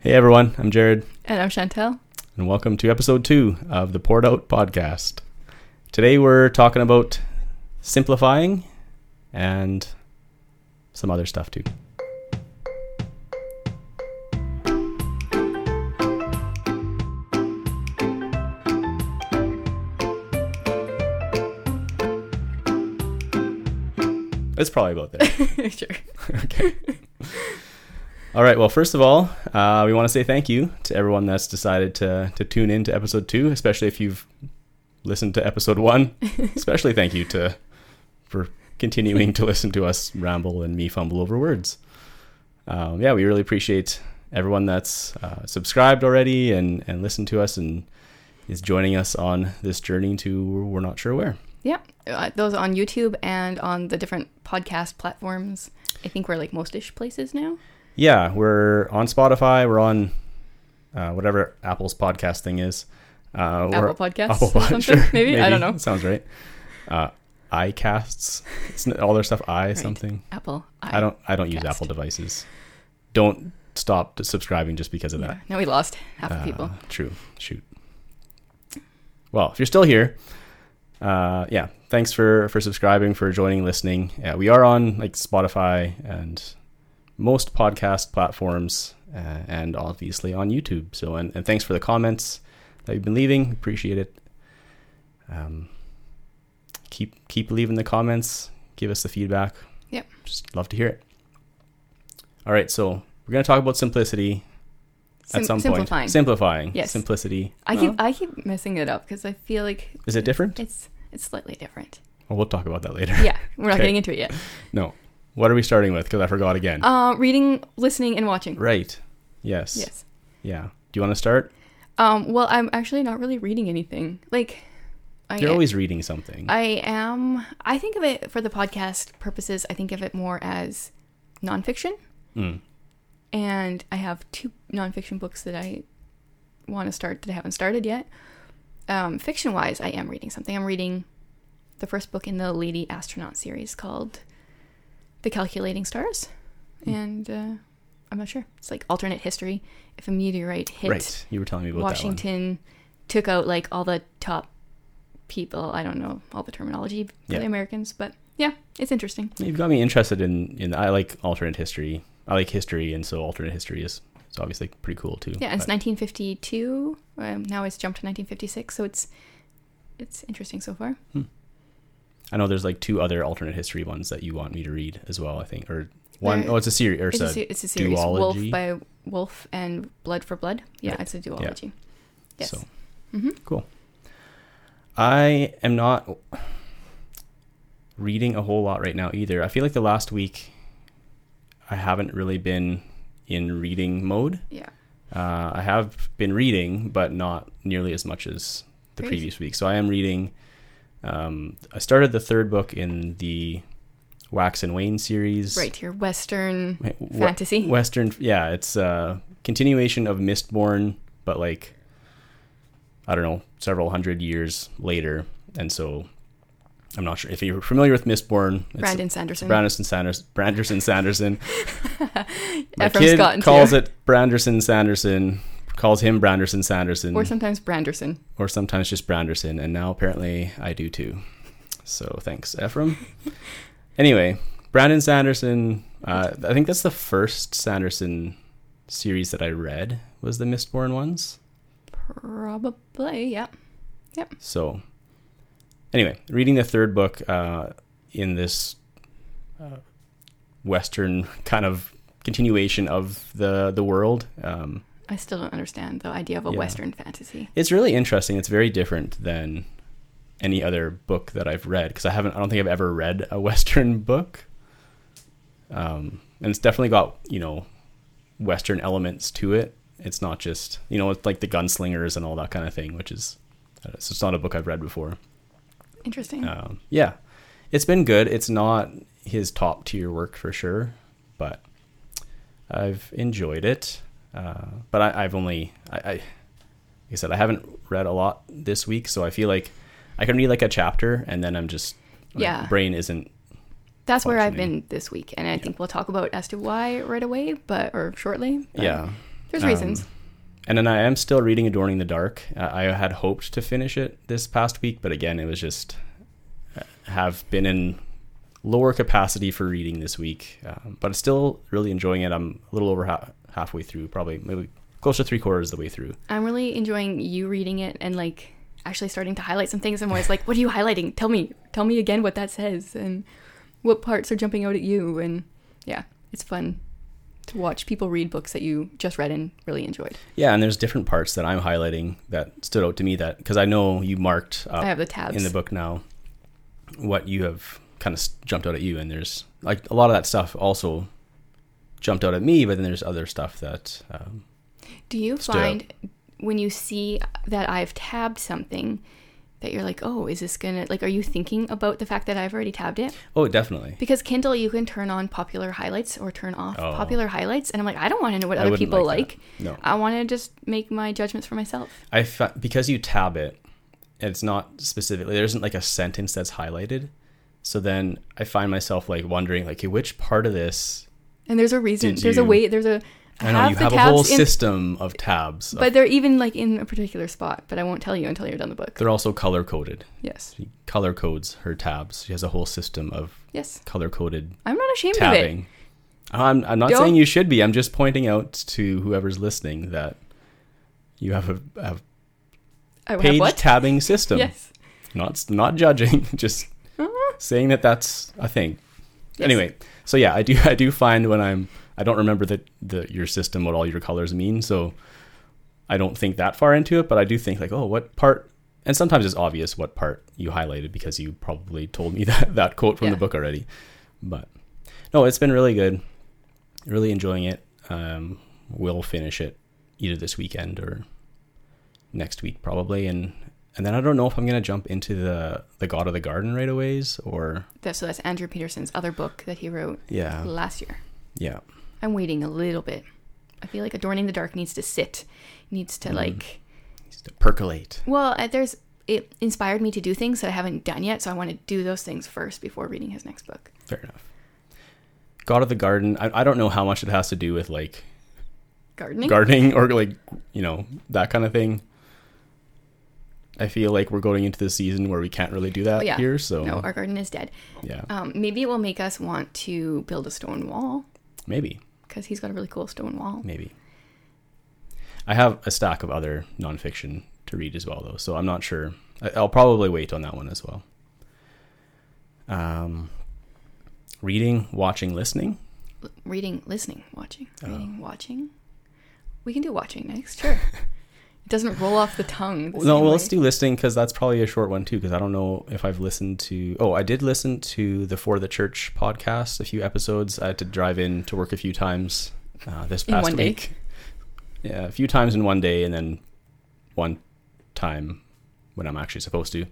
Hey everyone, I'm Jared, And I'm Chantel. and welcome to episode two of the Poured Out Podcast. Today we're talking about simplifying and some other stuff too. It's probably about there. sure. okay. All right. Well, first of all, uh, we want to say thank you to everyone that's decided to to tune in to episode two, especially if you've listened to episode one. especially thank you to for continuing to listen to us ramble and me fumble over words. Um, yeah, we really appreciate everyone that's uh, subscribed already and and listened to us and is joining us on this journey to we're not sure where. Yeah. Uh, those on YouTube and on the different podcast platforms. I think we're like most-ish places now. Yeah, we're on Spotify. We're on uh, whatever Apple's podcast thing is. Uh, Apple Podcasts Apple Pod- something. sure, maybe? I don't know. Sounds right. Uh, iCasts. It's all their stuff. I Right. something. Apple. I don't. I don't use Apple devices. Don't stop subscribing just because of Yeah. that. Now we lost half the Uh, people. True. Shoot. Well, if you're still here, uh, yeah, thanks for for subscribing, for joining, listening. Yeah, we are on like Spotify and most podcast platforms, uh, and obviously on YouTube. So, and, and thanks for the comments that you've been leaving. Appreciate it. Um, keep keep leaving the comments. Give us the feedback. Yep. Just love to hear it. All right, so we're gonna talk about simplicity Sim- at some simplifying. point. Simplifying. Yes. Simplicity. I keep Oh, I keep messing it up because I feel like is it different? it's it's slightly different. Well, we'll talk about that later. Yeah, we're not Okay. getting into it yet. No. What are we starting with? Because I forgot again. Uh, reading, listening, and watching. right. Yes. Yes. Yeah. Do you want to start? Um, well, I'm actually not really reading anything. Like, I, You're always reading something. I am. I think of it for the podcast purposes. I think of it more as nonfiction, Mm. and I have two nonfiction books that I want to start that I haven't started yet. Um, fiction wise, I am reading something. I'm reading the first book in the Lady Astronaut series called "The Calculating Stars," Hmm. and uh, I'm not sure. It's like alternate history. If a meteorite hit Right. You were telling me about Washington took out like all the top people. I don't know all the terminology for Yeah. the Americans, but yeah, it's interesting. You've got me interested in, in I like alternate history. I like history, and so alternate history is, is obviously pretty cool too. Yeah, it's But- 1952. Um, now it's jumped to 1956, so it's it's interesting so far. I know there's like two other alternate history ones that you want me to read as well. I think, or one There- oh, it's a series, or It's it's a, it's a series, duology? Wolf by Wolf and Blood for Blood. Yeah, Right. it's a duology. Yes. So hmm cool. I am not reading a whole lot right now either. I feel like the last week I haven't really been in reading mode. Yeah. Uh, I have been reading, but not nearly as much as the Great. previous week. So I am reading. Um, I started the third book in the Wax and Wayne series. Right, here, Western wh- fantasy. Western, yeah, it's a continuation of Mistborn, but like I don't know, several hundred years later. And so I'm not sure if you're familiar with Mistborn. It's Brandon Sanderson. Branderson Sanderson. Branderson Sanderson. My Ephraim kid Scott, calls too. it Branderson Sanderson, calls him Branderson Sanderson, or sometimes Branderson. or sometimes just Branderson, and now apparently I do too. So thanks, Ephraim. anyway, Brandon Sanderson. Uh, I think that's the first Sanderson series that I read was the Mistborn ones. Probably, yeah. Yep. So anyway, reading the third book uh, in this uh, Western kind of continuation of the the world. Um, I still don't understand the idea of a Yeah. Western fantasy. It's really interesting. It's very different than any other book that I've read because I haven't. I don't think I've ever read a Western book. Um, and it's definitely got you know Western elements to it. It's not just you know it's like the gunslingers and all that kind of thing, which is uh, so it's not a book I've read before. Interesting. Um, yeah, it's been good. It's not his top tier work for sure, but I've enjoyed it. Uh, but I, I've only, I, I, like I said, I haven't read a lot this week, so I feel like I can read like a chapter and then I'm just, my Yeah. brain isn't. That's where I've been this week, and I think we'll talk about as to why right away, but or shortly. but Yeah, There's Um, reasons. And then I am still reading Adorning the Dark. Uh, I had hoped to finish it this past week, but again, it was just uh, have been in lower capacity for reading this week. Um, but still really enjoying it. I'm a little over ha- halfway through, probably maybe close to three quarters of the way through. I'm really enjoying you reading it and like actually starting to highlight some things. I'm always like, what are you highlighting? Tell me, tell me again what that says and what parts are jumping out at you. And yeah, it's fun to watch people read books that you just read and really enjoyed. Yeah, and there's different parts that I'm highlighting that stood out to me that because I know you marked I have the tabs. in the book now what you have kind of jumped out at you, and there's like a lot of that stuff also jumped out at me, but then there's other stuff that um, Do you stood out. find when you see that I've tabbed something that you're like, oh, is this gonna like? Are you thinking about the fact that I've already tabbed it? oh definitely Because Kindle, you can turn on popular highlights or turn off Oh. popular highlights, and I'm like, I don't want to know what I other people like like. No. I want to just make my judgments for myself. I fa- because you tab it, it's not specifically there isn't like a sentence that's highlighted. So then I find myself like wondering like, okay, which part of this? And there's a reason. Did there's a you- way. There's a. I know you have a whole in- system of tabs. of- But they're even like in a particular spot. But I won't tell you until you're done the book. they're also color coded. Yes. She color codes her tabs. She has a whole system of Yes. color coded I'm not ashamed of it. tabbing. I'm, I'm not Don't- saying you should be. I'm just pointing out to whoever's listening that you have a, have page what? tabbing system. Yes. Not not judging, just Uh-huh. saying that that's a thing. Yes. Anyway, so yeah, I do I do find when I'm I don't remember the the your system what all your colors mean, so I don't think that far into it, but I do think like, oh, what part and sometimes it's obvious what part you highlighted because you probably told me that that quote from Yeah. the book already. But no, it's been really good. Really enjoying it. Um we'll finish it either this weekend or next week probably and and then I don't know if I'm gonna jump into the the God of the Garden right aways or That, so that's Andrew Peterson's other book that he wrote yeah last year. yeah I'm waiting a little bit. I feel like Adorning the Dark needs to sit, needs to like. needs to percolate. Well, uh, there's it inspired me to do things that I haven't done yet, so I want to do those things first before reading his next book. Fair enough. God of the Garden. I, I don't know how much it has to do with like Gardening. gardening or like you know that kind of thing. I feel like we're going into the season where we can't really do that Oh, yeah. here. So no, our garden is dead. yeah, Um, maybe it will make us want to build a stone wall maybe, because he's got a really cool stone wall. maybe. I have a stack of other nonfiction to read as well, though, so I'm not sure. I'll probably wait on that one as well. Um, reading, watching, listening. L- reading, listening, watching, Oh. reading, watching. We can do watching next, sure. doesn't roll off the tongue. the no, well, way. let's do listening because that's probably a short one too. Because I don't know if I've listened to. Oh, I did listen to the For the Church podcast, a few episodes. I had to drive in to work a few times uh, this In past one day? week. Yeah, a few times in one day, and then one time when I'm actually supposed to.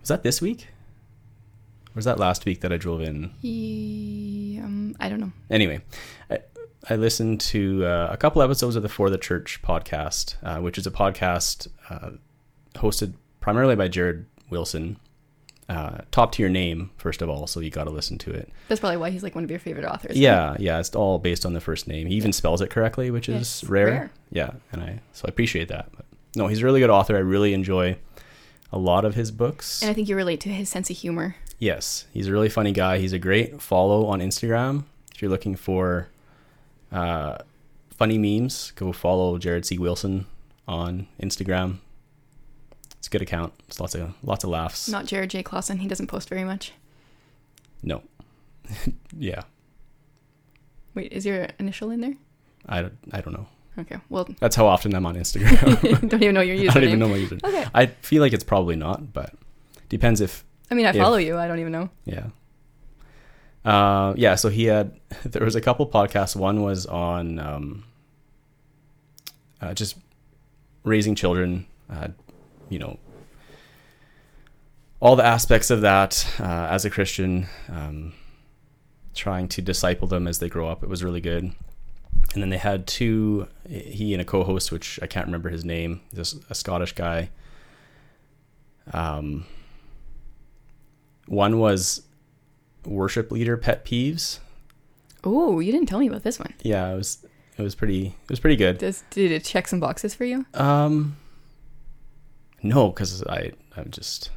Was that this week? Or was that last week that I drove in? He, um, I don't know. anyway, I, I listened to uh, a couple episodes of the For the Church podcast, uh, which is a podcast uh, hosted primarily by Jared Wilson. Uh, top tier name, first of all, so you got to listen to it. That's probably why he's like one of your favorite authors. Yeah, yeah, it's all based on the first name. He even spells it correctly, which is rare. rare. Yeah, and I so I appreciate that. But no, he's a really good author. I really enjoy a lot of his books. And I think you relate to his sense of humor. Yes, he's a really funny guy. He's a great follow on Instagram. If you're looking for uh, funny memes, go follow Jared C. Wilson on Instagram. It's a good account. It's lots of lots of laughs. Not Jared J. Clausen. He doesn't post very much. No, yeah, Wait, is your initial in there? I, don't- I don't know. Okay. Well, That's how often I'm on Instagram. don't even know your username. I don't even know my username. Okay. I feel like it's probably not, but depends if I mean, I If- follow you. I don't even know. Yeah. Uh, yeah. So he had there was a couple podcasts. One was on um, uh, just raising children. Uh, you know, all the aspects of that uh, as a Christian, um, trying to disciple them as they grow up. It was really good. And then they had two. He and a co-host, which I can't remember his name. This a Scottish guy. Um, one was worship leader pet peeves. Oh, you didn't tell me about this one. Yeah, it was It was pretty. It was pretty good. Does did it check some boxes for you? Um, no, because I I'm just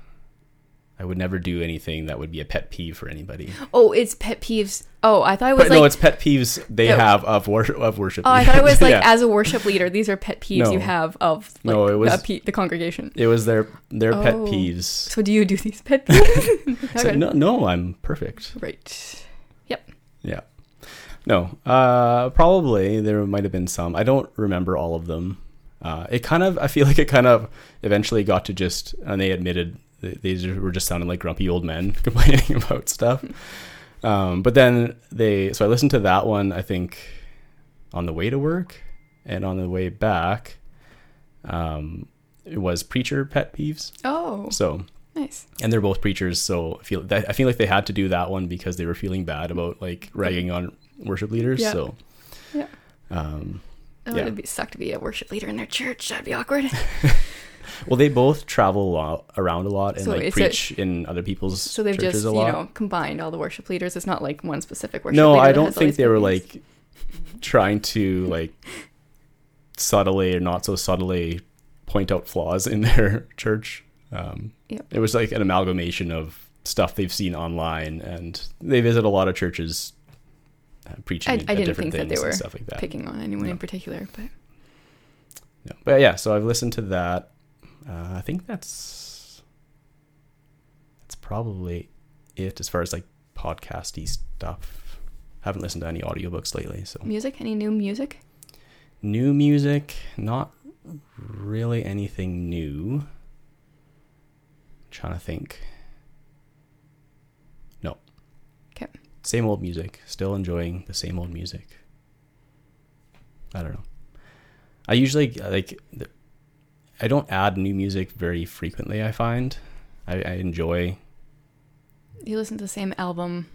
I would never do anything that would be a pet peeve for anybody. Oh, it's pet peeves. Oh, I thought it was But like no, it's pet peeves they have of worship of worship. Oh, I thought it was like Yeah. as a worship leader, these are pet peeves No. you have of like No, it was- the, the congregation. it was their their pet Oh. peeves. So do you do these pet peeves? Okay. no, no, I'm perfect. Right. Yep. Yeah. No. Uh, probably there might have been some. I don't remember all of them. Uh, it kind of. I feel like it kind of eventually got to just, and they admitted that these were just sounding like grumpy old men complaining about stuff. Um, but then they. So I listened to that one. I think on the way to work and on the way back. Um, it was preacher pet peeves. Oh, So nice. and they're both preachers, so I feel that I feel like they had to do that one because they were feeling bad about like ragging on worship leaders. Yeah. So, Yeah. um, Oh, Yeah. it'd be suck to be a worship leader in their church. That'd be awkward. well, they both travel a lot, around a lot and So like it's a- preach in other people's So they've just you know combined all the worship leaders. It's not like one specific worship. no, leader I don't think they were like trying to like subtly or not so subtly point out flaws in their church. Um, Yep. It was like an amalgamation of stuff they've seen online, and they visit a lot of churches uh, preaching I- I didn't different think that they were stuff like that. picking on anyone No. in particular, but Yeah. But yeah, so I've listened to that. Uh, I think that's that's probably it as far as like podcasty stuff. Haven't listened to any audiobooks lately, so music. Any new music? new music, not really anything new. trying to think. No. 'Kay. Same old music. Still enjoying the same old music. I don't know. I usually like. I don't add new music very frequently. I find. I, I enjoy. You listen to the same album.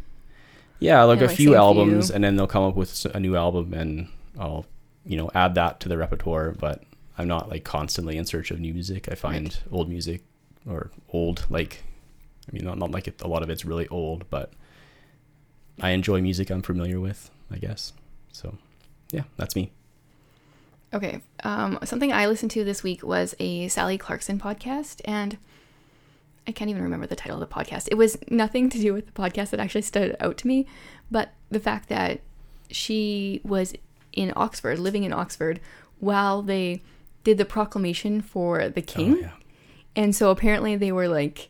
Yeah, like a like few albums, few. and then they'll come up with a new album, and I'll, you know, add that to the repertoire. But I'm not like constantly in search of new music. I find old music, or old like, I mean, not not like it, a lot of it's really old, but I enjoy music I'm familiar with. I guess. So, yeah, that's me. Okay. Um, something I listened to this week was a Sally Clarkson podcast, and I can't even remember the title of the podcast. It was nothing to do with the podcast that actually stood out to me, but the fact that she was in Oxford, living in Oxford, while they did the proclamation for the king. Oh, yeah. And so apparently they were like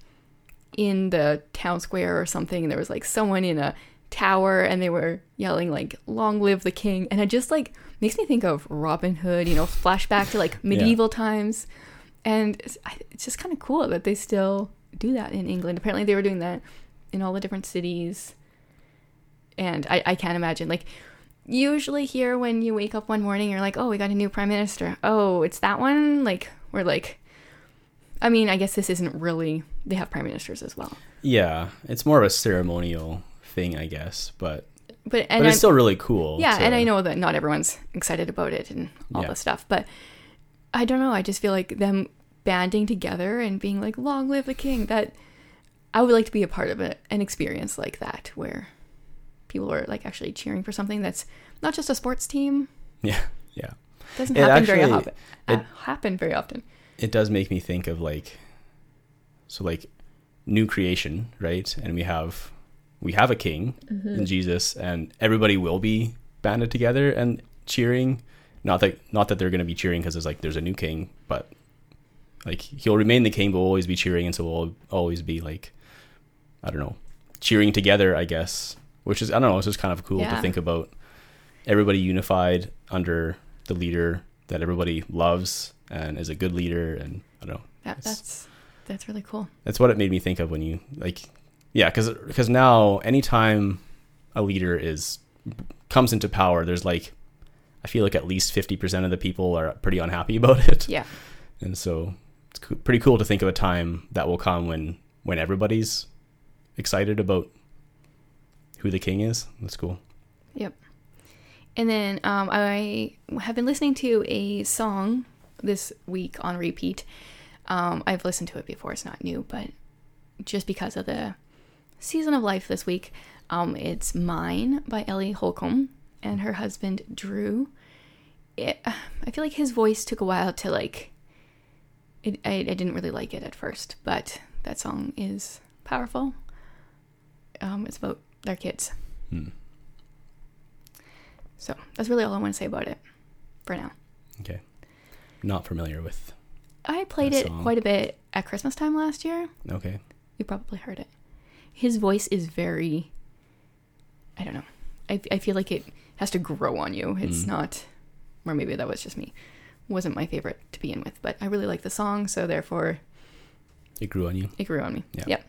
in the town square or something, and there was like someone in a tower, and they were yelling like "Long live the king!" And I just like makes me think of Robin Hood, you know, flashback to like medieval times, and it's, it's just kind of cool that they still do that in England. Apparently they were doing that in all the different cities, and I, I can't imagine like. Usually here when you wake up one morning you're like, "Oh, we got a new prime minister." Oh, it's that one? Like we're like I mean, I guess this isn't really. They have prime ministers as well, Yeah, it's more of a ceremonial thing, I guess, but but and but it's I'm- still really cool. yeah, to- and I know that not everyone's excited about it and all Yeah. this stuff, but I don't know. I just feel like them banding together and being like, "Long live the king!" That I would like to be a part of it, an experience like that where people are like actually cheering for something that's not just a sports team. Yeah, yeah. doesn't It happen very often. it- uh, happen very often. it does make me think of like so like new creation right and we have we have a king in mm-hmm. jesus and everybody will be banded together and cheering not that not that they're going to be cheering because it's like there's a new king but like he'll remain the king but will always be cheering and so we'll always be like i don't know cheering together i guess which is i don't know it's just kind of cool Yeah. to think about everybody unified under the leader that everybody loves and is a good leader and i don't know That, that's that's really cool. that's what it made me think of when you like yeah because because now anytime a leader is comes into power there's like i feel like at least 50% of the people are pretty unhappy about it Yeah, and so it's coo- pretty cool to think of a time that will come when when everybody's excited about who the king is that's cool Yep. And then um, I have been listening to a song this week on repeat. Um, I've listened to it before, it's not new, but just because of the season of life this week, um, it's Mine by Ellie Holcomb and her husband Drew. it, I feel like his voice took a while to like. It, I, I didn't really like it at first, but that song is powerful. Um, it's about their kids. Hmm. So that's really all I want to say about it for now. Okay. Not familiar with. I played it quite a bit at Christmas time last year. Okay. You probably heard it. His voice is very. I don't know. I, I feel like it has to grow on you. It's Mm. not. Or maybe that was just me. Wasn't my favorite to begin with, but I really like the song, so therefore It grew on you. it grew on me. Yeah. Yep.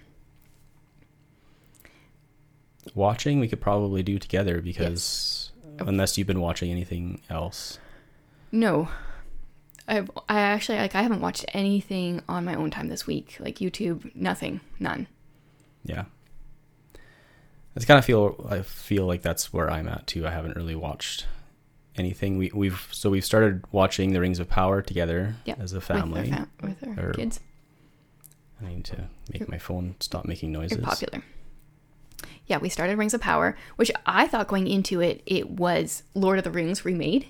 Watching, we could probably do together because Oh. unless you've been watching anything else. No. I've I actually like I haven't watched anything on my own time this week. Like YouTube, nothing. None. Yeah. I kind of feel I feel like that's where I'm at too. I haven't really watched anything. We we've so we've started watching The Rings of Power together Yeah, as a With our, family. fam- with our Or- kids. I need to make my phone stop making noises. You're popular. Yeah, we started Rings of Power, which I thought going into it, it was Lord of the Rings remade.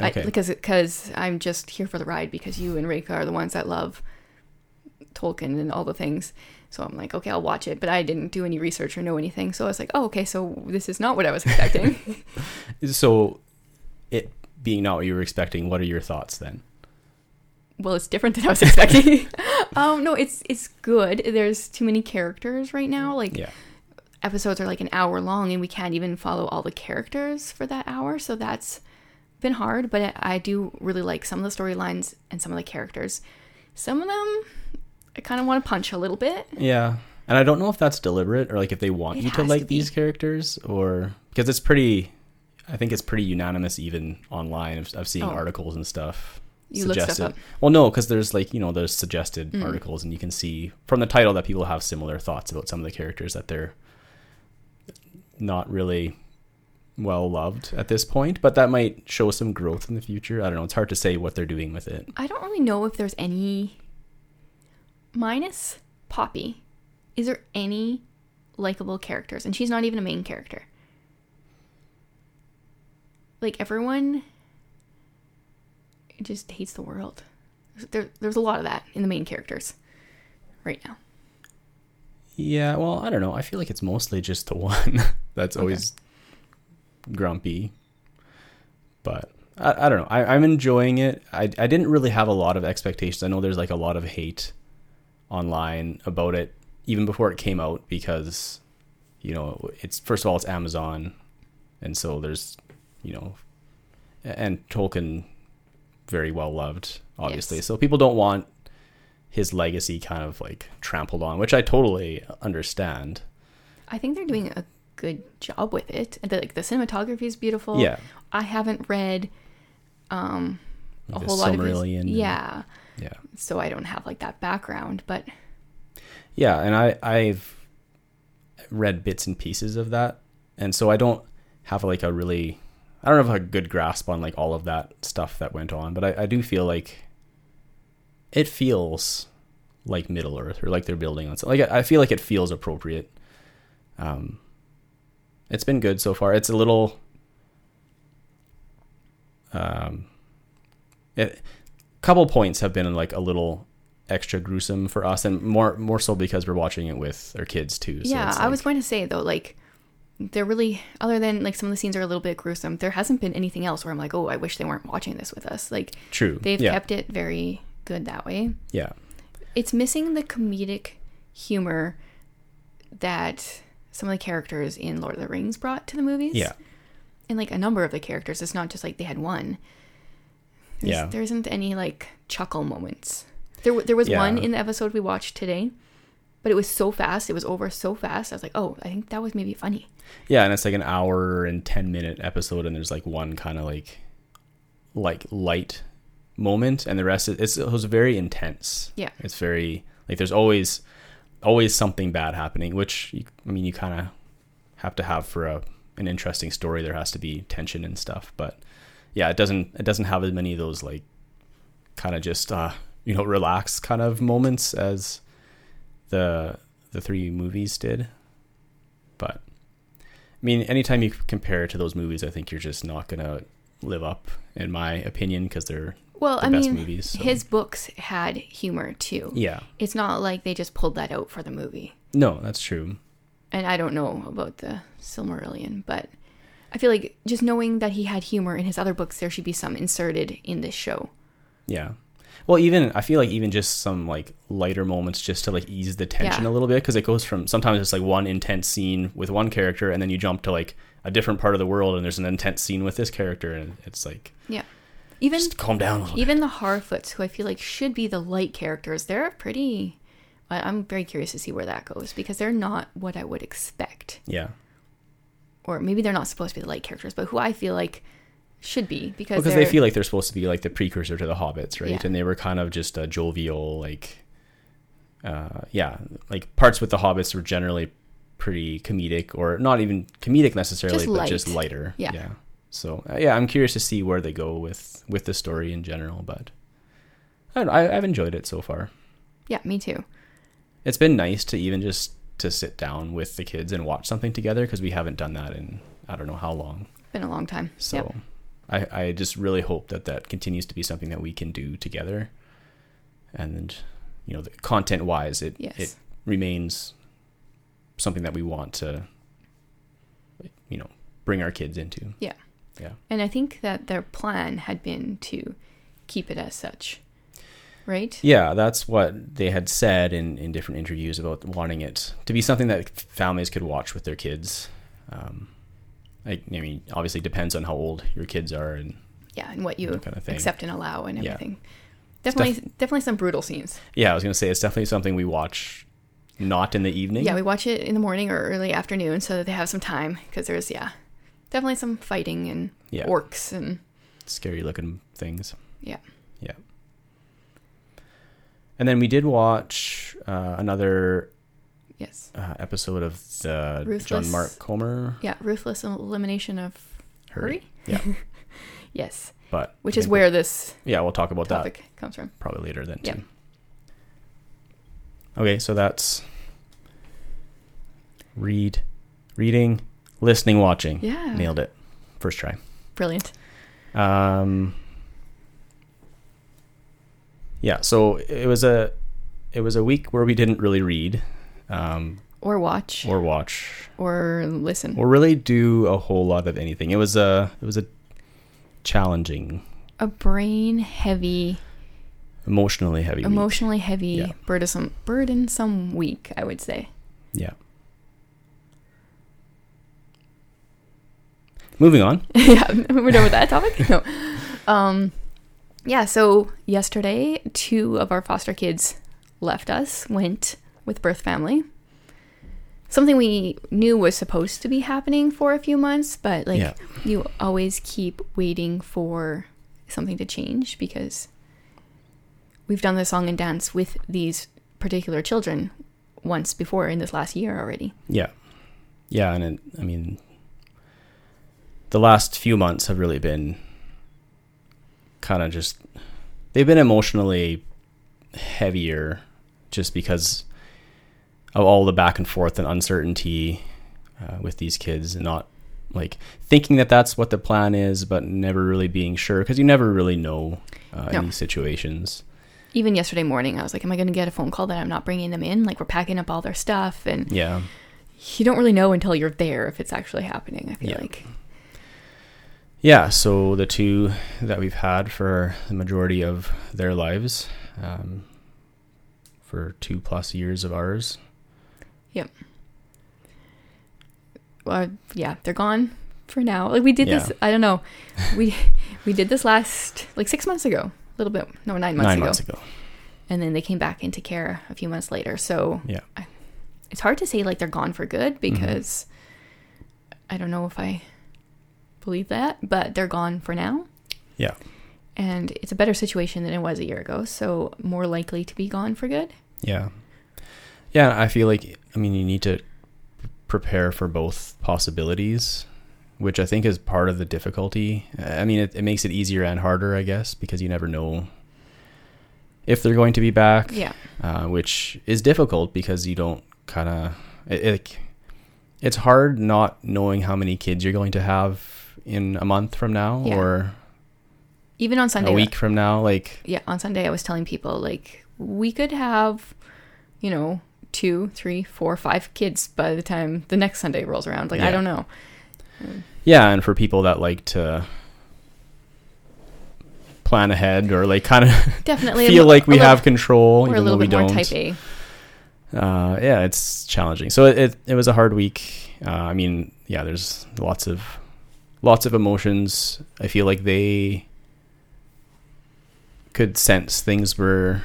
I- Okay. because because I'm just here for the ride because you and Reika are the ones that love Tolkien and all the things. So I'm like, okay, I'll watch it, but I didn't do any research or know anything. So I was like, oh, okay, so this is not what I was expecting. So, it being not what you were expecting, what are your thoughts then? well, it's different than I was expecting. um, no, it's it's good. There's too many characters right now. Like Yeah. episodes are like an hour long and we can't even follow all the characters for that hour so that's been hard but i I do really like some of the storylines and some of the characters some of them i kind of want to punch a little bit Yeah. And I don't know if that's deliberate or like if they want It you to like to these characters or because it's pretty I think it's pretty unanimous even online. I've, I've Oh. articles and stuff. You up. Well, no, because there's like you know there's suggested Mm. articles, and you can see from the title that people have similar thoughts about some of the characters that they're not really well loved at this point, but that might show some growth in the future. I don't know. It's hard to say what they're doing with it. i don't really know if there's any minus poppy is there any likable characters and she's not even a main character like everyone just hates the world there, there's a lot of that in the main characters right now Yeah, well, I don't know. I feel like it's mostly just the one that's Okay. always grumpy. But I, I don't know. I, I'm enjoying it. I, I didn't really have a lot of expectations. I know there's like a lot of hate online about it even before it came out because, you know, it's first of all, it's Amazon. And so there's, you know, and Tolkien very well loved, obviously. Yes. So people don't want his legacy kind of like trampled on, which I totally understand. i think they're doing a good job with it the, like the cinematography is beautiful yeah. i haven't read um a the whole lot of his, yeah Yeah. so i don't have like that background but Yeah, and I I've read bits and pieces of that, and so I don't have like a really I don't have a good grasp on like all of that stuff that went on, but I, I do feel like it feels like Middle Earth or like they're building on something. Like I I feel like it feels appropriate. Um, it's been good so far. It's a little um, it, couple points have been like a little extra gruesome for us and more more so because we're watching it with our kids too so yeah it's i was going to say though like they're really other than like some of the scenes are a little bit gruesome there hasn't been anything else where i'm like oh i wish they weren't watching this with us. Like true they've yeah. kept it very good that way. Yeah. It's missing the comedic humor that some of the characters in lord of the rings brought to the movies. Yeah. And like a number of the characters it's not just like they had one There's- Yeah. there isn't any like chuckle moments there, there was one in the episode we watched today but it was so fast it was over so fast i was like oh i think that was maybe funny yeah and it's like an hour and 10 minute episode and there's like one kind of like like light moment and the rest is, it's, it was very intense Yeah. it's very like there's always always something bad happening which you, i mean you kind of have to have for a an interesting story there has to be tension and stuff but yeah it doesn't it doesn't have as many of those like kind of just uh you know relax kind of moments as the the three movies did but i mean anytime you compare it to those movies i think you're just not gonna live up, in my opinion, because they're Well, the I best mean, movies. so- his books had humor too. yeah, It's not like they just pulled that out for the movie. no, that's true. And I don't know about the Silmarillion, but I feel like just knowing that he had humor in his other books, there should be some inserted in this show. Yeah. Well, even I feel like even just some like lighter moments just to like ease the tension Yeah. a little bit because it goes from sometimes it's like one intense scene with one character and then you jump to like a different part of the world and there's an intense scene with this character and it's like Yeah. Even just calm down a little. bit. even the Harfoots, who I feel like should be the light characters, they're pretty. I'm very curious to see where that goes because they're not what I would expect, Yeah. Or maybe they're not supposed to be the light characters, but who I feel like should be because Because they feel like they're supposed to be like the precursor to the hobbits, right? Yeah. And they were kind of just a jovial like uh yeah, like parts with the hobbits were generally pretty comedic or not even comedic necessarily, Just but just lighter. Yeah. Yeah. So uh, yeah, I'm curious to see where they go with with the story in general, but I don't know, I, I've enjoyed it so far. yeah, me too. It's been nice to even just to sit down with the kids and watch something together because we haven't done that in I don't know how long. Been a long time. So Yep. I, I just really hope that that continues to be something that we can do together. And, you know, the content wise, it, Yes. it remains something that we want to, you know, bring our kids into. Yeah. Yeah. And I think that their plan had been to keep it as such, right? Yeah, that's what they had said in, in different interviews about wanting it to be something that families could watch with their kids. Um, I, I mean, obviously depends on how old your kids are and Yeah, and what you kind of accept and allow and Yeah. everything. Definitely, definitely some brutal scenes. yeah, I was gonna say it's definitely something we watch not in the evening. Yeah, we watch it in the morning or early afternoon so that they have some time because there's yeah, definitely some fighting and Yeah. orcs and scary looking things. yeah. And then we did watch uh, another Yes. uh, episode of the Ruthless- John Mark Comer. Yeah, ruthless elimination of hurry. Yeah, Yes, but which is where this yeah we'll talk about that topic comes from. probably later then Yeah. too. Okay, so that's read, reading, listening, watching. Yeah. nailed it. First try. Brilliant. Um, yeah, so it was a it was a week where we didn't really read um, Or watch or, watch or listen. or really do a whole lot of anything. It was a it was a challenging, a brain heavy, emotionally heavy. week. emotionally heavy, Yeah. burdensome, burdensome week. I would say. Yeah. Moving on. yeah, we're done with that topic. No. Um, yeah. So yesterday, two of our foster kids left us, went with birth family. Something we knew was supposed to be happening for a few months, but like Yeah. you always keep waiting for something to change because we've done the song and dance with these particular children once before in this last year already. Yeah. Yeah, and it, I mean the last few months have really been kind of just they've been emotionally heavier just because of all the back and forth and uncertainty uh, with these kids and not like thinking that that's what the plan is but never really being sure because you never really know uh, No. in these situations Even yesterday morning, I was like, "Am I going to get a phone call that I'm not bringing them in? Like we're packing up all their stuff and." yeah you don't really know until you're there if it's actually happening. I feel Yeah. like yeah so the two that we've had for the majority of their lives um, for two plus years of ours Yep. well, yeah, they're gone for now. Like we did this, I don't know, we we did this last like six months ago, a little bit, no, nine months nine ago, months ago and then they came back into care a few months later. So yeah it's hard to say like they're gone for good Mm-hmm. because I don't know if I believe that, but they're gone for now. yeah And it's a better situation than it was a year ago, so more likely to be gone for good. yeah yeah i feel like i mean you need to prepare for both possibilities which i think is part of the difficulty i mean it, it makes it easier and harder i guess because you never know if they're going to be back Yeah. uh, which is difficult because you don't kind of it, it, it's hard not knowing how many kids you're going to have in a month from now Yeah. or Even on Sunday, a week from now. Like, yeah, on Sunday, I was telling people like we could have, you know, two, three, four, five kids by the time the next Sunday rolls around. Like I don't know. yeah, and for people that like to plan ahead or like kind of Definitely feel a, like we little- have control, even though little we more don't. type A. uh, yeah, it's challenging. So it, it, it was a hard week. Uh, I mean, yeah, there's lots of lots of emotions. I feel like they could sense things were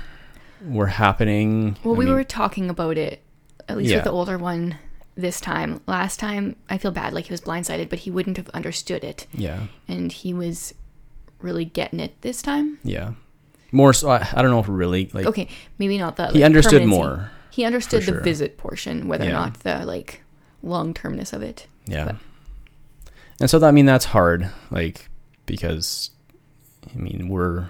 were happening. Well, I we mean, were talking about it, at least Yeah. with the older one this time. Last time, I feel bad, like he was blindsided, but he wouldn't have understood it. yeah, And he was really getting it this time. yeah. More so, I, I don't know if really like Okay, maybe not the. he like, understood permanency. more. He understood the sure. visit portion, whether or not the like long termness of it. Yeah. But- And so that, I mean that's hard like because I mean we're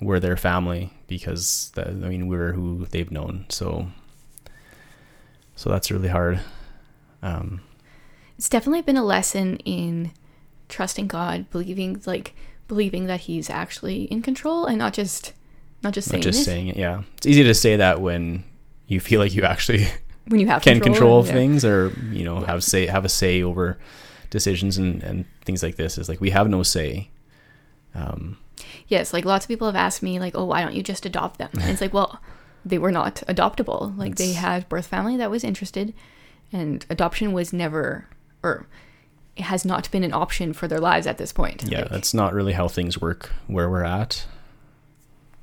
we're their family because that, I mean we're who they've known. So so that's really hard. Um It's definitely been a lesson in trusting God, believing like believing that He's actually in control and not just not just not saying just it saying it, yeah. It's easy to say that when you feel like you actually when you have can control, yeah. things or you know Yeah. have say have a say over decisions and and things like this is like we have no say. Um Yes, like lots of people have asked me, like, oh, why don't you just adopt them? And it's like, well, they were not adoptable. Like they had birth family that was interested, and adoption was never, or it has not been an option for their lives at this point. yeah Like, that's not really how things work where we're at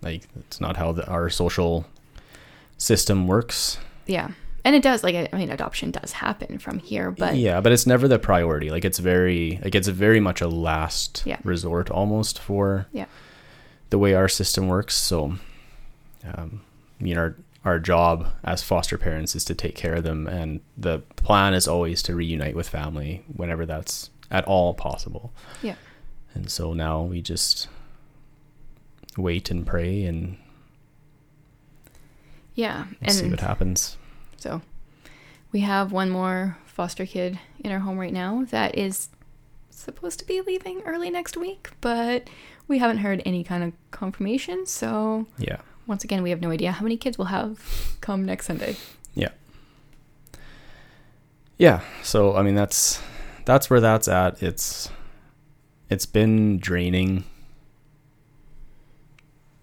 like it's not how the, our social system works yeah, and it does. Like, I mean, adoption does happen from here, but yeah but it's never the priority like it's very like it's very much a last Yeah. resort almost for Yeah. the way our system works so um i mean our our job as foster parents is to take care of them and the plan is always to reunite with family whenever that's at all possible Yeah. and so now we just wait and pray and yeah, and see what happens so we have one more foster kid in our home right now that is supposed to be leaving early next week, but we haven't heard any kind of confirmation. So yeah once again, we have no idea how many kids we'll have come next Sunday. yeah yeah. so i mean that's that's where that's at it's it's been draining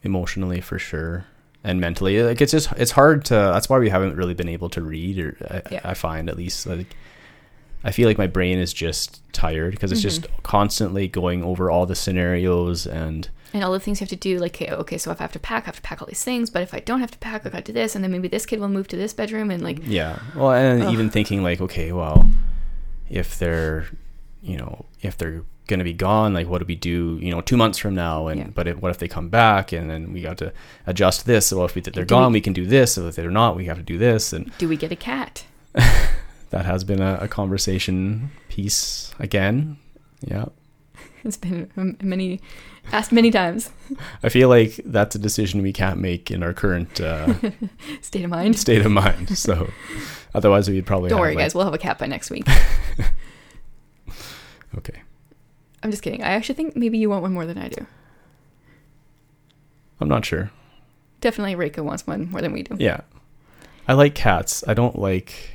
emotionally for sure and mentally like it's just it's hard to that's why we haven't really been able to read or i, Yeah. I find at least like i feel like my brain is just tired because it's just Mm-hmm. constantly going over all the scenarios and And all the things you have to do, like, okay, okay, so if I have to pack, I have to pack all these things. But if I don't have to pack, I got to do this, and then maybe this kid will move to this bedroom, and like, Yeah. Well, and Ugh. even thinking like, okay, well, if they're, you know, if they're gonna be gone, like, what do we do? You know, two months from now, and Yeah. but if, what if they come back, and then we got to adjust this. So if we, they're Do gone, we can do this. So if they're not, we have to do this, and do we get a cat? that has been a, a conversation piece again. Yeah. It's been um, many asked many times. I feel like that's a decision we can't make in our current uh, State of mind. state of mind. So otherwise, we'd probably Don't worry, like- guys. We'll have a cat by next week. Okay. I'm just kidding. I actually think maybe you want one more than I do. I'm not sure. Definitely, Reika wants one more than we do. Yeah. I like cats. I don't like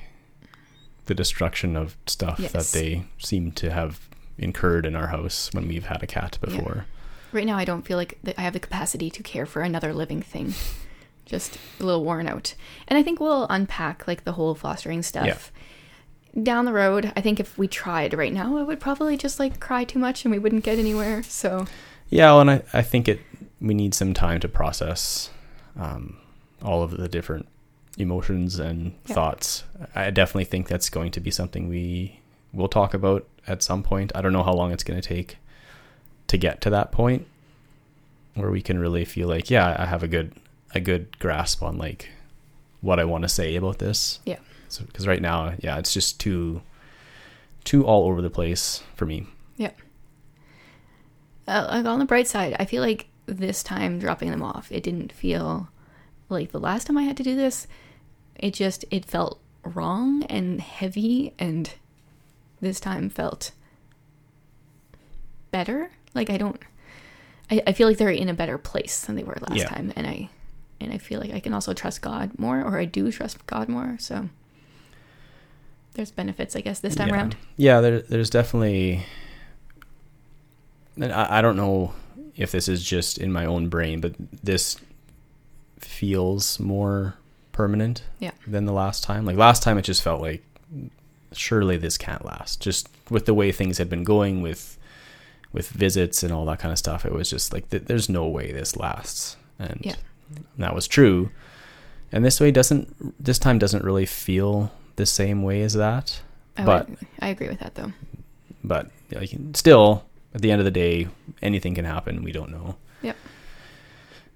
the destruction of stuff that they seem to have incurred in our house when we've had a cat Yeah. before. Right now, I don't feel like I have the capacity to care for another living thing. Just a little worn out. And I think we'll unpack like the whole fostering stuff down the road. I think if we tried right now, I would probably just like cry too much and we wouldn't get anywhere. So Yeah, well, and I, I think it we need some time to process um, all of the different emotions and Yeah. thoughts. I definitely think that's going to be something we will talk about at some point. I don't know how long it's going to take to get to that point where we can really feel like, yeah, I have a good a good grasp on like what I want to say about this. Yeah. So because right now, yeah, it's just too too all over the place for me. uh, like on the bright side, I feel like this time dropping them off, it didn't feel like the last time I had to do this. It just it felt wrong and heavy, and this time felt better. Like I don't. I, I feel like they're in a better place than they were last Yeah. time, and I and I feel like I can also trust God more, or I do trust God more. So there's benefits, I guess, this time yeah. around. Yeah, there, there's definitely. and I, I don't know if this is just in my own brain, but this feels more permanent Yeah. than the last time. Like last time, it just felt like surely this can't last. Just with the way things had been going with with visits and all that kind of stuff, it was just like th- there's no way this lasts, and Yeah. that was true. And this way doesn't this time doesn't really feel the same way as that oh, I But- would, I agree with that though. but like still at the end of the day anything can happen we don't know Yep.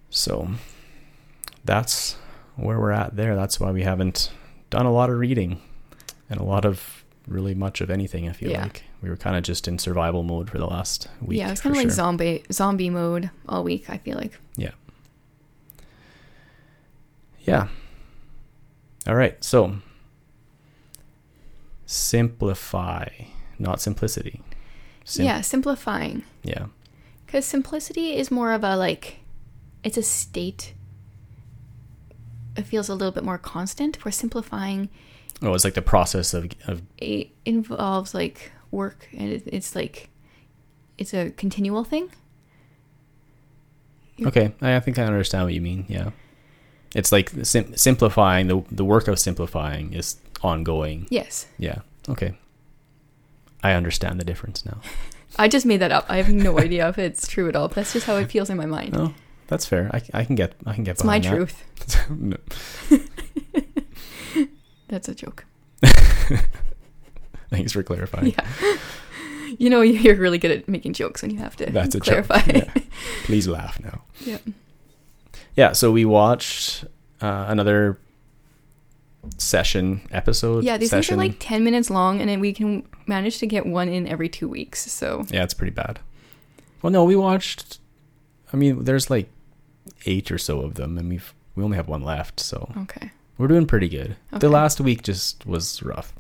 so that's where we're at there that's why we haven't done a lot of reading and a lot of really much of anything i feel Yeah. like we were kind of just in survival mode for the last week yeah, it's for kind of like sure. zombie zombie mode all week. I feel like. Yeah. Yeah all right so simplify not simplicity Sim- yeah, simplifying. yeah Because simplicity is more of a like, it's a state. It feels a little bit more constant. Where simplifying oh it's like the process of, of it involves like work, and it, it's like, it's a continual thing. Yep. Okay, I I think I understand what you mean. Yeah, it's like sim- simplifying the the work of simplifying is ongoing. Yes, Yeah. Okay. I understand the difference now. I just made that up. I have no idea if it's true at all. But that's just how it feels in my mind. No, that's fair. I, I can get I can get it's my that. truth. No. That's a joke. Thanks for clarifying. Yeah. You know, you're really good at making jokes when you have to That's a joke. clarify. Yeah. Please laugh now. Yeah. Yeah. So we watched uh, another session episode. Yeah, these session. things are like 10 minutes long, and then we can manage to get one in every two weeks. So, Yeah, it's pretty bad. Well, no, we watched. I mean, there's like eight or so of them, and we've we only have one left, so okay. we're doing pretty good. The last week just was rough.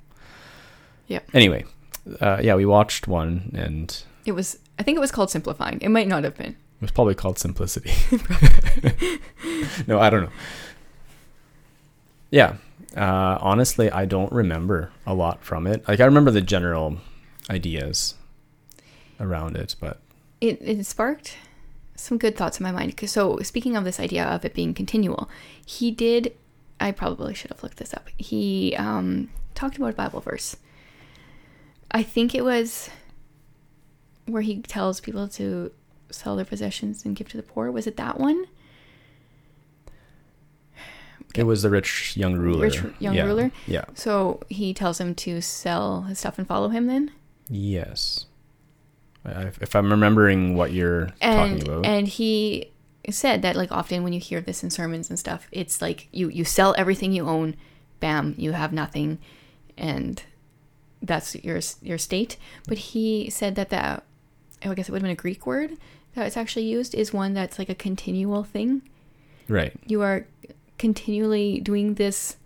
Yeah. Anyway, uh, yeah, we watched one, and it It was, I think it was called Simplifying. It might not have been. It was probably called Simplicity. no, I don't know. Yeah, uh, honestly, I don't remember a lot from it. Like I remember the general ideas around it, but It, it sparked some good thoughts in my mind. So, speaking of this idea of it being continual, he did, I probably should have looked this up. He um, talked about a Bible verse. I think it was where he tells people to sell their possessions and give to the poor. Was it that one? It was the rich young ruler. Rich young Yeah, ruler? Yeah. So he tells him to sell his stuff and follow him then? Yes. I- If I'm remembering what you're and talking about. and he said that like often when you hear this in sermons and stuff it's like you you sell everything you own bam you have nothing and that's your your state but he said that that oh, i guess it would have been a greek word that it's actually used is one that's like a continual thing right. you are continually doing this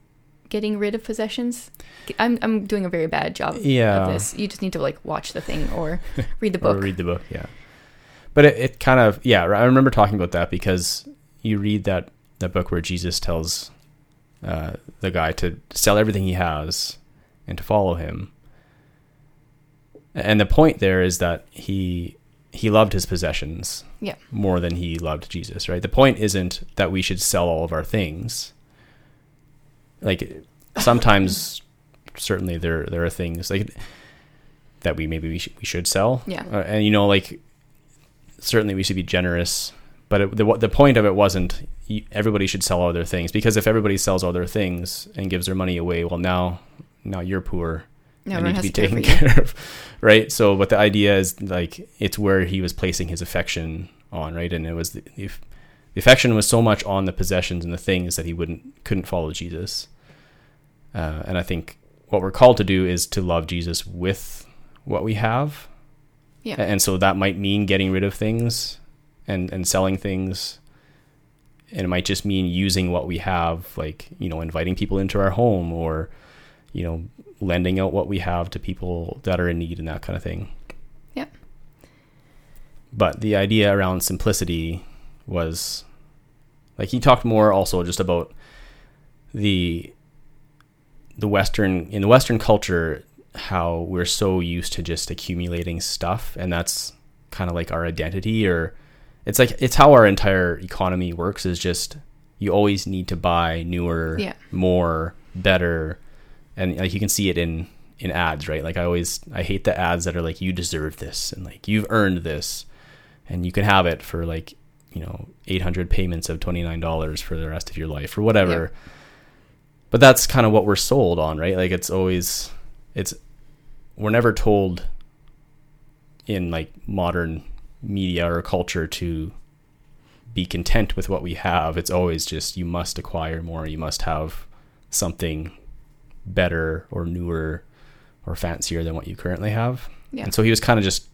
getting rid of possessions i'm, I'm doing a very bad job Yeah. of this you just need to like watch the thing or read the Or book read the book, yeah. But it, it kind of yeah, I remember talking about that because you read that that book where Jesus tells uh, the guy to sell everything he has and to follow him. And the point there is that he he loved his possessions Yeah. more than he loved Jesus, right? The point isn't that we should sell all of our things. Like sometimes certainly there there are things like that we maybe we should, we should sell. Yeah. Uh, and you know like certainly we should be generous, but it, the the point of it wasn't everybody should sell all their things because if everybody sells all their things and gives their money away, well now now you're poor no one need has to be to taken you. care of, right? So, but the idea is like it's where he was placing his affection on, right? And it was the, the, the affection was so much on the possessions and the things that he wouldn't couldn't follow Jesus. Uh, and I think what we're called to do is to love Jesus with what we have, yeah and so that might mean getting rid of things and and selling things. And it might just mean using what we have, like you know, inviting people into our home or you know, lending out what we have to people that are in need and that kind of thing. Yep. But the idea around simplicity was like he talked more also just about the the western in the western culture how we're so used to just accumulating stuff and that's kind of like our identity or it's like it's how our entire economy works is just you always need to buy newer Yeah. more better and like you can see it in in ads right? Like i always i hate the ads that are like you deserve this and like you've earned this. And you can have it for like you know 800 payments of $29 for the rest of your life or whatever. But that's kind of what we're sold on right? Like it's always it's we're never told in like modern media or culture to be content with what we have. It's always just you must acquire more. You must have something better or newer or fancier than what you currently have Yeah. and so he was kind of just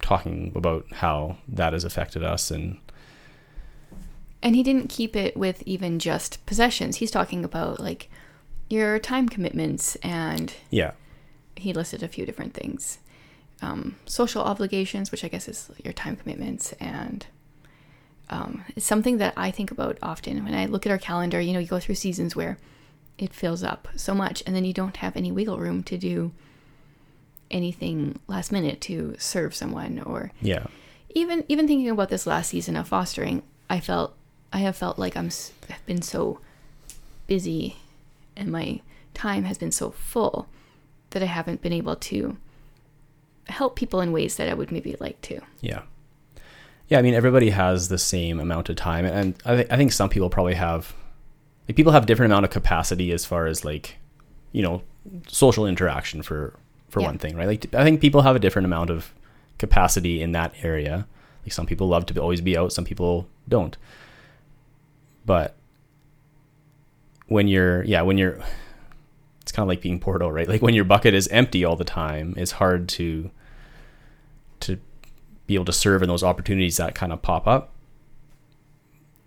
talking about how that has affected us and And he didn't keep it with even just possessions. He's talking about like your time commitments, and yeah he listed a few different things. Um, social obligations, which I guess is your time commitments, and um, it's something that I think about often when I look at our calendar. You know, you go through seasons where it fills up so much, and then you don't have any wiggle room to do anything last minute to serve someone or yeah even even thinking about this last season of fostering, I felt I have felt like I'm have been so busy, and my time has been so full that I haven't been able to help people in ways that I would maybe like to. Yeah. Yeah, I mean everybody has the same amount of time and I, th- I think some people probably have like people have different amount of capacity as far as like you know social interaction for for Yeah. one thing, right? Like I think people have a different amount of capacity in that area. Like some people love to always be out, some people don't. But when you're yeah, when you're it's kind of like being poured out, right? Like when your bucket is empty all the time, it's hard to to be able to serve in those opportunities that kind of pop up.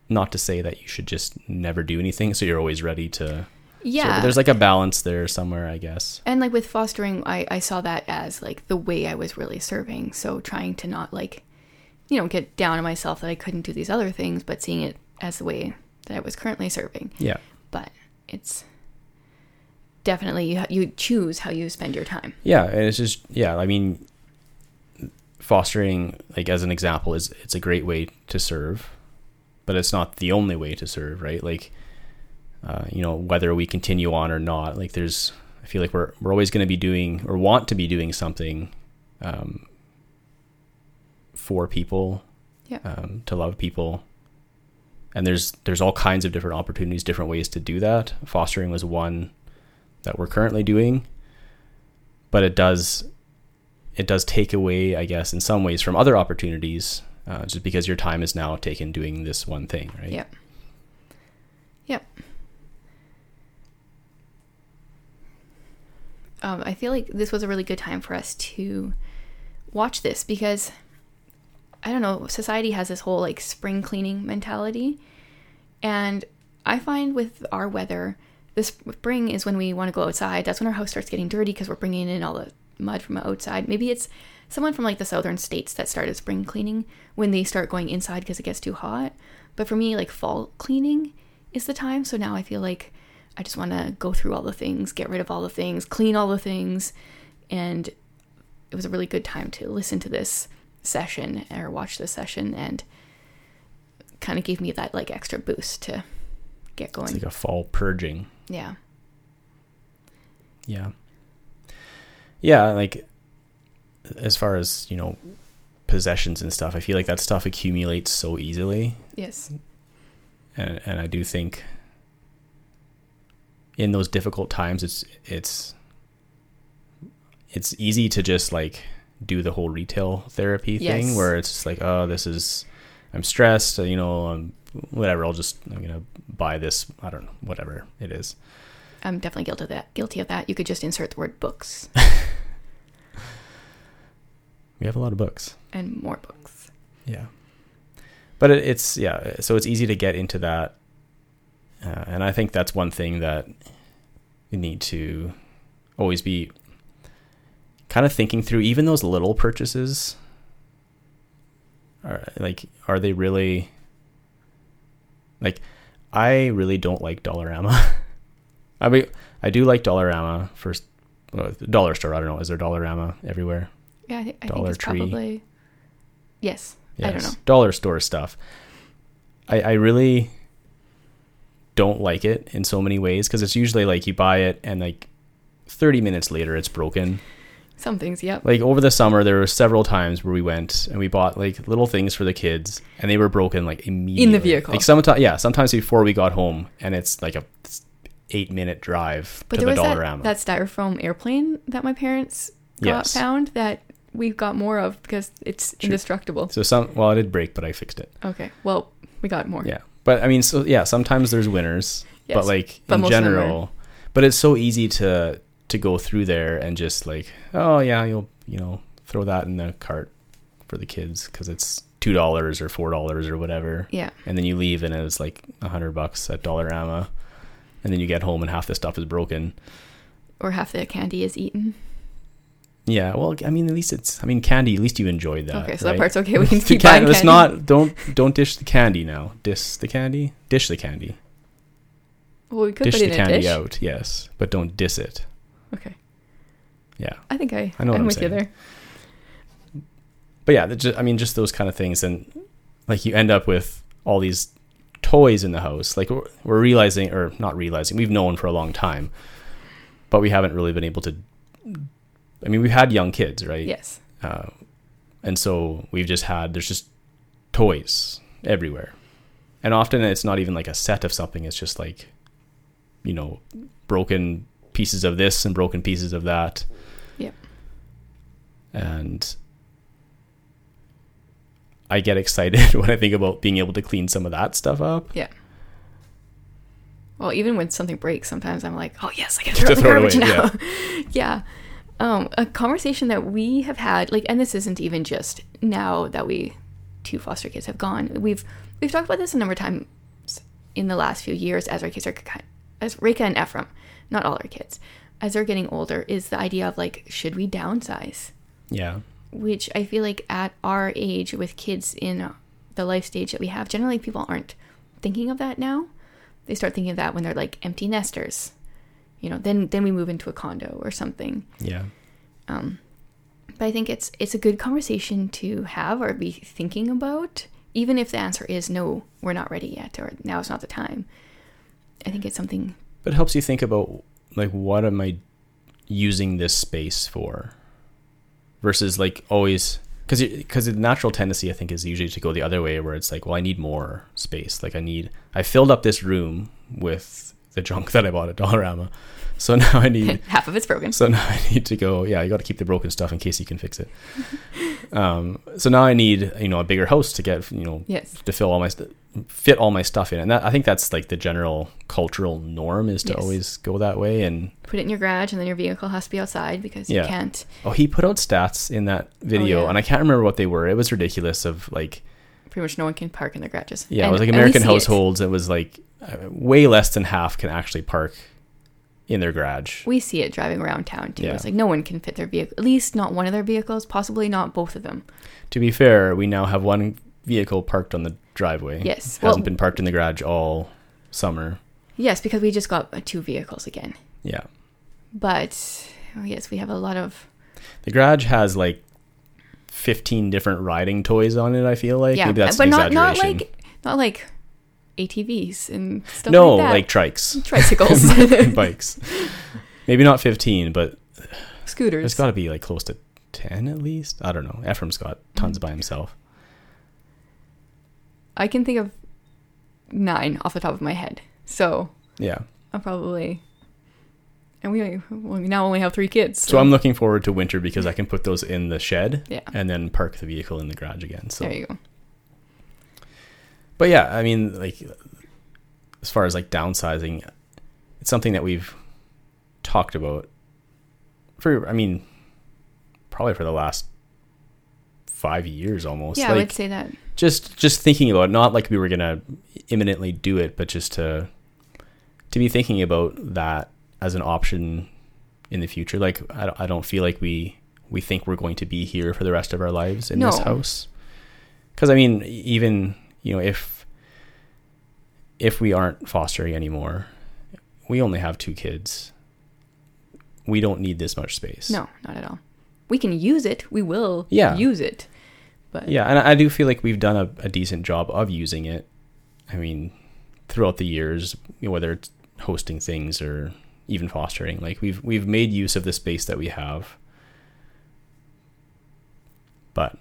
Not to say that you should just never do anything, so you're always ready to. Yeah. So there's like a balance there somewhere, I guess. and like with fostering, I, I saw that as like the way I was really serving. So trying to not like, you know, get down on myself that I couldn't do these other things, but seeing it as the way that I was currently serving. Yeah, But it's definitely you, you choose how you spend your time. yeah, and it's just yeah. I mean, fostering, like as an example, is it's a great way to serve, but it's not the only way to serve, right? Like, uh, you know, whether we continue on or not, like there's, I feel like we're we're always going to be doing or want to be doing something, um, for people, Yeah. um, to love people. And there's there's all kinds of different opportunities, different ways to do that. Fostering was one that we're currently doing, but it does it does take away, I guess, in some ways from other opportunities, uh, just because your time is now taken doing this one thing, right? Yep. Yep. Um, I feel like this was a really good time for us to watch this because I don't know, society has this whole like spring cleaning mentality. And I find with our weather, the spring is when we want to go outside. That's when our house starts getting dirty because we're bringing in all the mud from outside. Maybe it's someone from like the southern states that started spring cleaning when they start going inside because it gets too hot. But for me, like fall cleaning is the time. So now I feel like I just want to go through all the things, get rid of all the things, clean all the things. And it was a really good time to listen to this session or watch this session and kind of gave me that like extra boost to get going. It's like a fall purging. yeah. Yeah. Yeah, like as far as, you know, possessions and stuff, I feel like that stuff accumulates so easily. Yes. And and I do think in those difficult times it's it's it's easy to just like do the whole retail therapy thing Yes. where it's just like, oh, this is I'm stressed, you know, I'm whatever, I'll just I'm gonna buy this, I don't know, whatever it is. I'm definitely guilty of that. Guilty of that. You could just insert the word books We have a lot of books. and more books. Yeah. But it, it's yeah, so it's easy to get into that, uh, and I think that's one thing that you need to always be kind of thinking through. Even those little purchases, are like are they really like I really don't like Dollarama. I mean, I do like Dollarama uh, dollar store. I don't know. Is there Dollarama everywhere? Yeah, I, th- I think it's Tree. probably. Yes. I don't know. Dollar store stuff. I, I really don't like it in so many ways because it's usually like you buy it and like 30 minutes later it's broken. Some things, yep. Like over the summer, there were several times where we went and we bought like little things for the kids and they were broken like immediately. In the vehicle. Like sometimes, yeah, sometimes before we got home and it's like a eight minute drive But to there the was that, that styrofoam airplane that my parents got Yes. found that we've got more of because it's True. indestructible. so some, well, it did break, but I fixed it. Okay. Well, we got more. Yeah. But I mean, so yeah, sometimes there's winners, Yes, but like but in most of them are- general, but it's so easy to to go through there and just like, oh yeah, you'll you know throw that in the cart for the kids because it's two dollars or four dollars or whatever, Yeah. and then you leave and it's like a hundred bucks at Dollarama, and then you get home and half the stuff is broken. Or half the candy is eaten. Yeah, well, I mean, at least it's. I mean, candy. At least you enjoyed that. okay, so that part's okay. We can keep can- buying Let's not. Don't don't dish the candy now. Dish the candy. Dish the candy. Well, we could dish put the it in a candy dish. out, yes, but don't diss it. Okay. Yeah, I think I. I know what I'm I'm with you saying. there. but yeah, the ju- I mean, just those kind of things, and like you end up with all these toys in the house. Like we're, we're realizing, or not realizing, we've known for a long time, but we haven't really been able to. I mean, we've had young kids, right? Yes. Uh, and so we've just had there's just toys everywhere, and often it's not even like a set of something. It's just like, you know, broken pieces of this and broken pieces of that. Yep. And I get excited when I think about being able to clean some of that stuff up. Yeah. Well, even when something breaks, sometimes I'm like, oh yes, I can To throw it in the garbage away, now. Yeah. Um, a conversation that we have had, like, and this isn't even just now that we two foster kids have gone. We've we've talked about this a number of times in the last few years as our kids are as Reka and Ephraim, not all our kids, as they're getting older, is the idea of like, should we downsize? Yeah. which I feel like at our age with kids in the life stage that we have, generally people aren't thinking of that now. They start thinking of that when they're like empty nesters. You know, then then we move into a condo or something. Yeah. Um, but I think it's it's a good conversation to have or be thinking about, even if the answer is no, we're not ready yet, or now is not the time. I think it's something. But it helps you think about like what am I using this space for versus like always because because the natural tendency I think is usually to go the other way where it's like well I need more space like I need I filled up this room with the junk that I bought at Dollarama so now I need Half of it's broken. so now I need to go yeah you got to keep the broken stuff in case you can fix it um so now I need you know a bigger house to get you know Yes. to fill all my st- fit all my stuff in and that, i think that's like the general cultural norm is to Yes. always go that way and Put it in your garage, and then your vehicle has to be outside because Yeah. you can't. oh he put out stats in that video Oh, yeah. and i can't remember what they were it was ridiculous of like Pretty much no one can park in their garages. yeah it was like american see it. households it. was like way less than half can actually park in their garage We see it driving around town too. Yeah. It's like no one can fit their vehicle, at least not one of their vehicles, possibly not both of them. to be fair we now have one vehicle parked on the driveway Yes. hasn't Well, been parked in the garage all summer yes, because we just got uh, two vehicles again. yeah But oh, yes, we have a lot of the garage has like 15 different riding toys on it i feel like yeah, maybe that's but not not like not like ATVs and stuff no like that. No, like trikes tricycles, bikes. Maybe not 15, but scooters. there's got to be like close to 10 at least. I don't know. Ephraim's got tons Mm. by himself. I can think of nine off the top of my head. So Yeah. I'll probably. And we, well, we now only have three kids. So I'm looking forward to winter because I can put those in the shed Yeah. and then park the vehicle in the garage again. So, There you go. But yeah, I mean, like as far as like downsizing, it's something that we've talked about for, I mean, probably for the last five years almost. Yeah, I like, would say that. just just thinking about it, not like we were gonna imminently do it, but just to to be thinking about that as an option in the future. Like I I don't feel like we we think we're going to be here for the rest of our lives in this house. because I mean, even you know, if if we aren't fostering anymore, we only have two kids. We don't need this much space. No, not at all. We can use it. We will Yeah. use it. But Yeah, and I do feel like we've done a, a decent job of using it. I mean, throughout the years, you know, whether it's hosting things or even fostering, like we've we've made use of the space that we have. But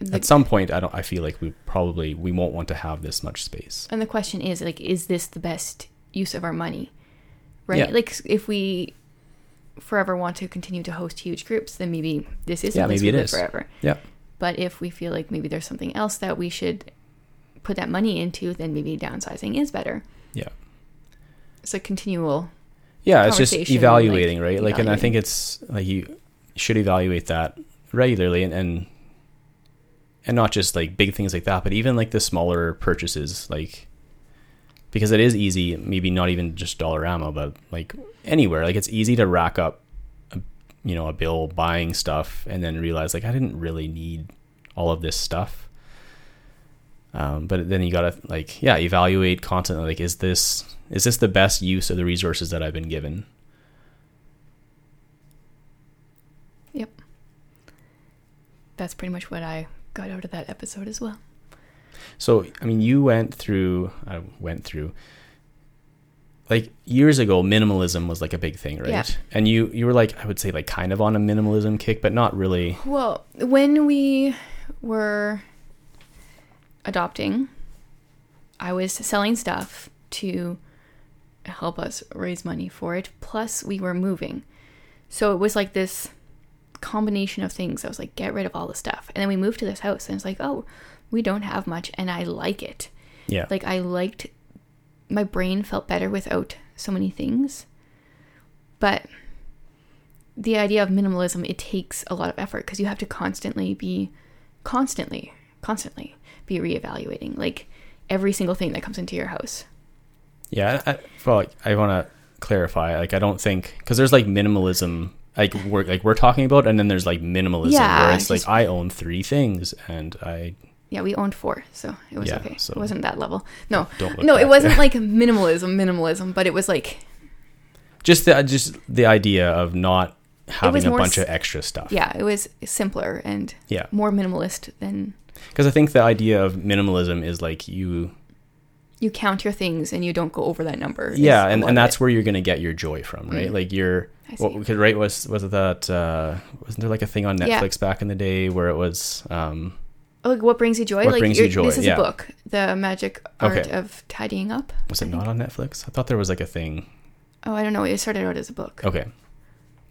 the, at some point, I don't. I feel like we probably we won't want to have this much space. and the question is like, is this the best use of our money? Right? Yeah. Like if we forever want to continue to host huge groups, then maybe this is Yeah, maybe it is. forever. Yeah. But if we feel like maybe there's something else that we should put that money into, then maybe downsizing is better. Yeah. It's a continual Yeah, it's just evaluating, like, right? Like, and I think it's like you should evaluate that regularly, and and and not just like big things like that, but even like the smaller purchases, like because it is easy, maybe not even just Dollarama, but like anywhere, like it's easy to rack up, a, you know, a bill buying stuff, and then realize like I didn't really need all of this stuff. Um, but then you gotta like yeah evaluate constantly like is this is this the best use of the resources that I've been given? Yep. That's pretty much what I got out of that episode as well. So, I mean, you went through, I went through, like years ago, minimalism was like a big thing, right? Yeah. And you, you were like, I would say, like kind of on a minimalism kick, but not really. Well, when we were adopting, I was selling stuff to help us raise money for it. Plus, we were moving. So it was like this combination of things. I was like, get rid of all the stuff. And then we moved to this house, and it's like, oh, we don't have much, and I like it. Yeah. Like, I liked, my brain felt better without so many things. But the idea of minimalism, it takes a lot of effort because you have to constantly be, constantly, constantly be reevaluating like every single thing that comes into your house. yeah. I, well, I want to clarify. Like, I don't think, because there's like minimalism, like we're, like we're talking about, and then there's like minimalism Yeah, where it's like, I own three things and I Yeah, we owned four, so it was Yeah, okay. so- It wasn't that level. No, no, it wasn't there. like minimalism, minimalism, but it was like just the, just the idea of not having a bunch s- of extra stuff. yeah, it was simpler and Yeah. more minimalist than Because I think the idea of minimalism is like you, you count your things and you don't go over that number. yeah and, and that's it. where you're gonna get your joy from right Mm. like you're What because right was was it that uh wasn't there like a thing on Yeah. netflix back in the day where it was um Oh, like what brings you joy? What like brings you joy, This is yeah. a book, The Magic Art Okay. of Tidying Up. was it not on netflix i thought there was like a thing Oh, I don't know. It started out as a book. okay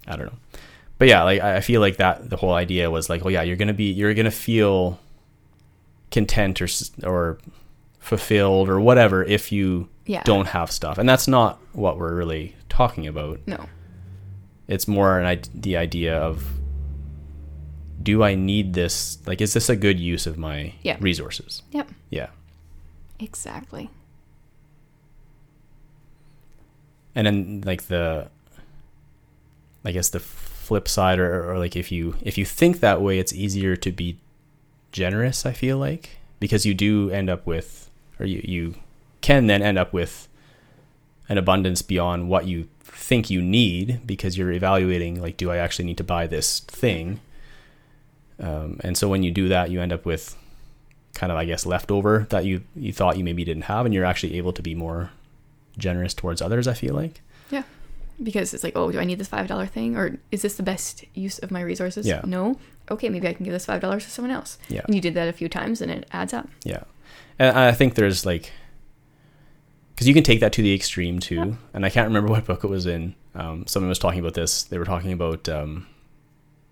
i don't know but yeah like i I feel like that the whole idea was like oh yeah you're gonna be you're gonna feel content or or fulfilled or whatever if you Yeah. don't have stuff and that's not what we're really talking about No. It's more an, the idea of do i need this like is this a good use of my Yeah. resources Yep. yeah Exactly. and then like the i guess the flip side or, or like if you if you think that way it's easier to be generous i feel like because you do end up with or you you can then end up with an abundance beyond what you think you need because you're evaluating like do i actually need to buy this thing um, and so when you do that you end up with kind of i guess leftover that you you thought you maybe didn't have and you're actually able to be more generous towards others i feel like Yeah. Because it's like, oh, do I need this five dollar thing, or is this the best use of my resources? Yeah. No. Okay, maybe I can give this five dollars to someone else. yeah And you did that a few times, and it adds up. Yeah, and I think there's like, because you can take that to the extreme too. Yep. And I can't remember what book it was in. Um, someone was talking about this. They were talking about um,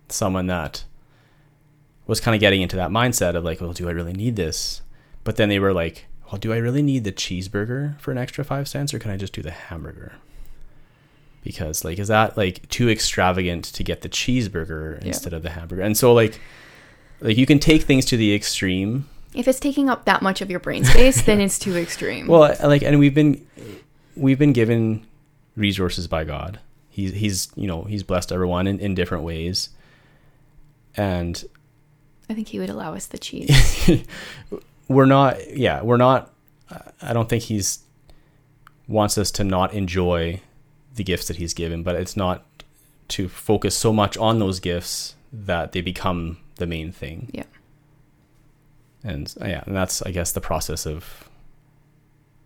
someone that was kind of getting into that mindset of like, well, do I really need this? But then they were like, well, do I really need the cheeseburger for an extra five cents, or can I just do the hamburger? Because like, is that like too extravagant to get the cheeseburger Yeah. instead of the hamburger? And so like, like you can take things to the extreme If it's taking up that much of your brain space, then it's too extreme. Well, like, and we've been we've been given resources by God. He's he's you know he's blessed everyone in, in different ways, and I think he would allow us the cheese. we're not yeah we're not i don't think he's wants us to not enjoy the gifts that he's given but it's not to focus so much on those gifts that they become the main thing Yeah. And yeah and that's i guess the process of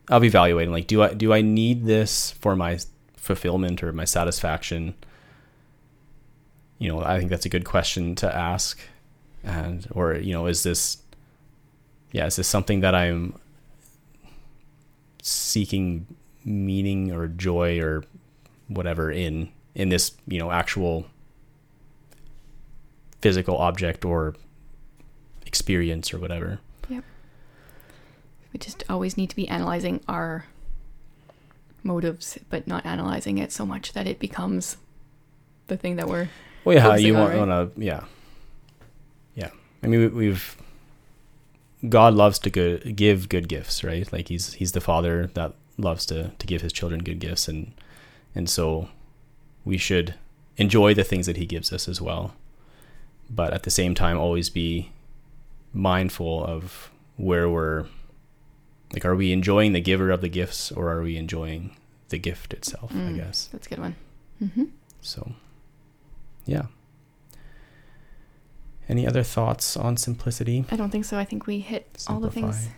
of evaluating like do i do i need this for my fulfillment or my satisfaction? You know i think that's a good question to ask. And or you know is this yeah is this something that i'm seeking meaning or joy or whatever in in this you know actual physical object or experience or whatever Yep. we just always need to be analyzing our motives, but not analyzing it so much that it becomes the thing that we're. well yeah you want, right? want to yeah yeah i mean we, we've god loves to good, give good gifts right like he's he's the father that loves to to give his children good gifts and and so we should enjoy the things that he gives us as well but at the same time always be mindful of where we're like are we enjoying the giver of the gifts or are we enjoying the gift itself i Mm. guess That's a good one. Mm-hmm. so yeah any other thoughts on simplicity I don't think so. I think we hit all the things.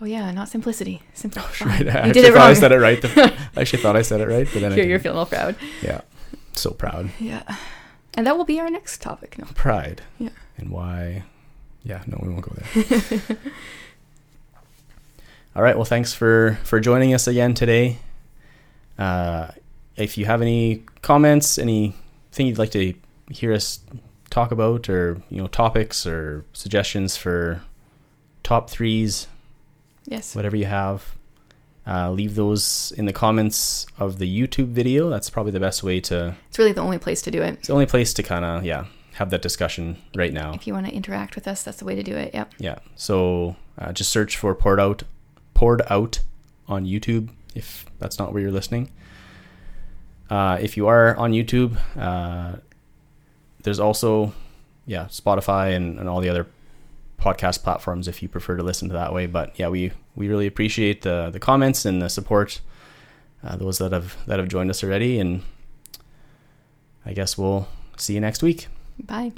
Oh yeah, not simplicity. Simplify. Right, I you actually did it thought I said it right. The- I actually thought I said it right, but then I Here, you're feeling all proud. yeah, so proud, Yeah, and that will be our next topic. No. pride, Yeah. and why? Yeah, no, we won't go there. All right, well, thanks for for joining us again today. Uh, if you have any comments, anything you'd like to hear us talk about, or you know, topics or suggestions for top threes, Yes. whatever you have. Uh, leave those in the comments of the YouTube video. That's probably the best way to. It's really the only place to do it. It's the only place to kind of yeah have that discussion right now. If you want to interact with us, that's the way to do it. Yep. Yeah. So uh, just search for poured out, poured out on YouTube if that's not where you're listening. Uh, if you are on YouTube, uh, there's also yeah Spotify and, and all the other podcast platforms if you prefer to listen to that way. But yeah, we we really appreciate the the comments and the support. Uh, those that have that have joined us already, and I guess we'll see you next week. Bye.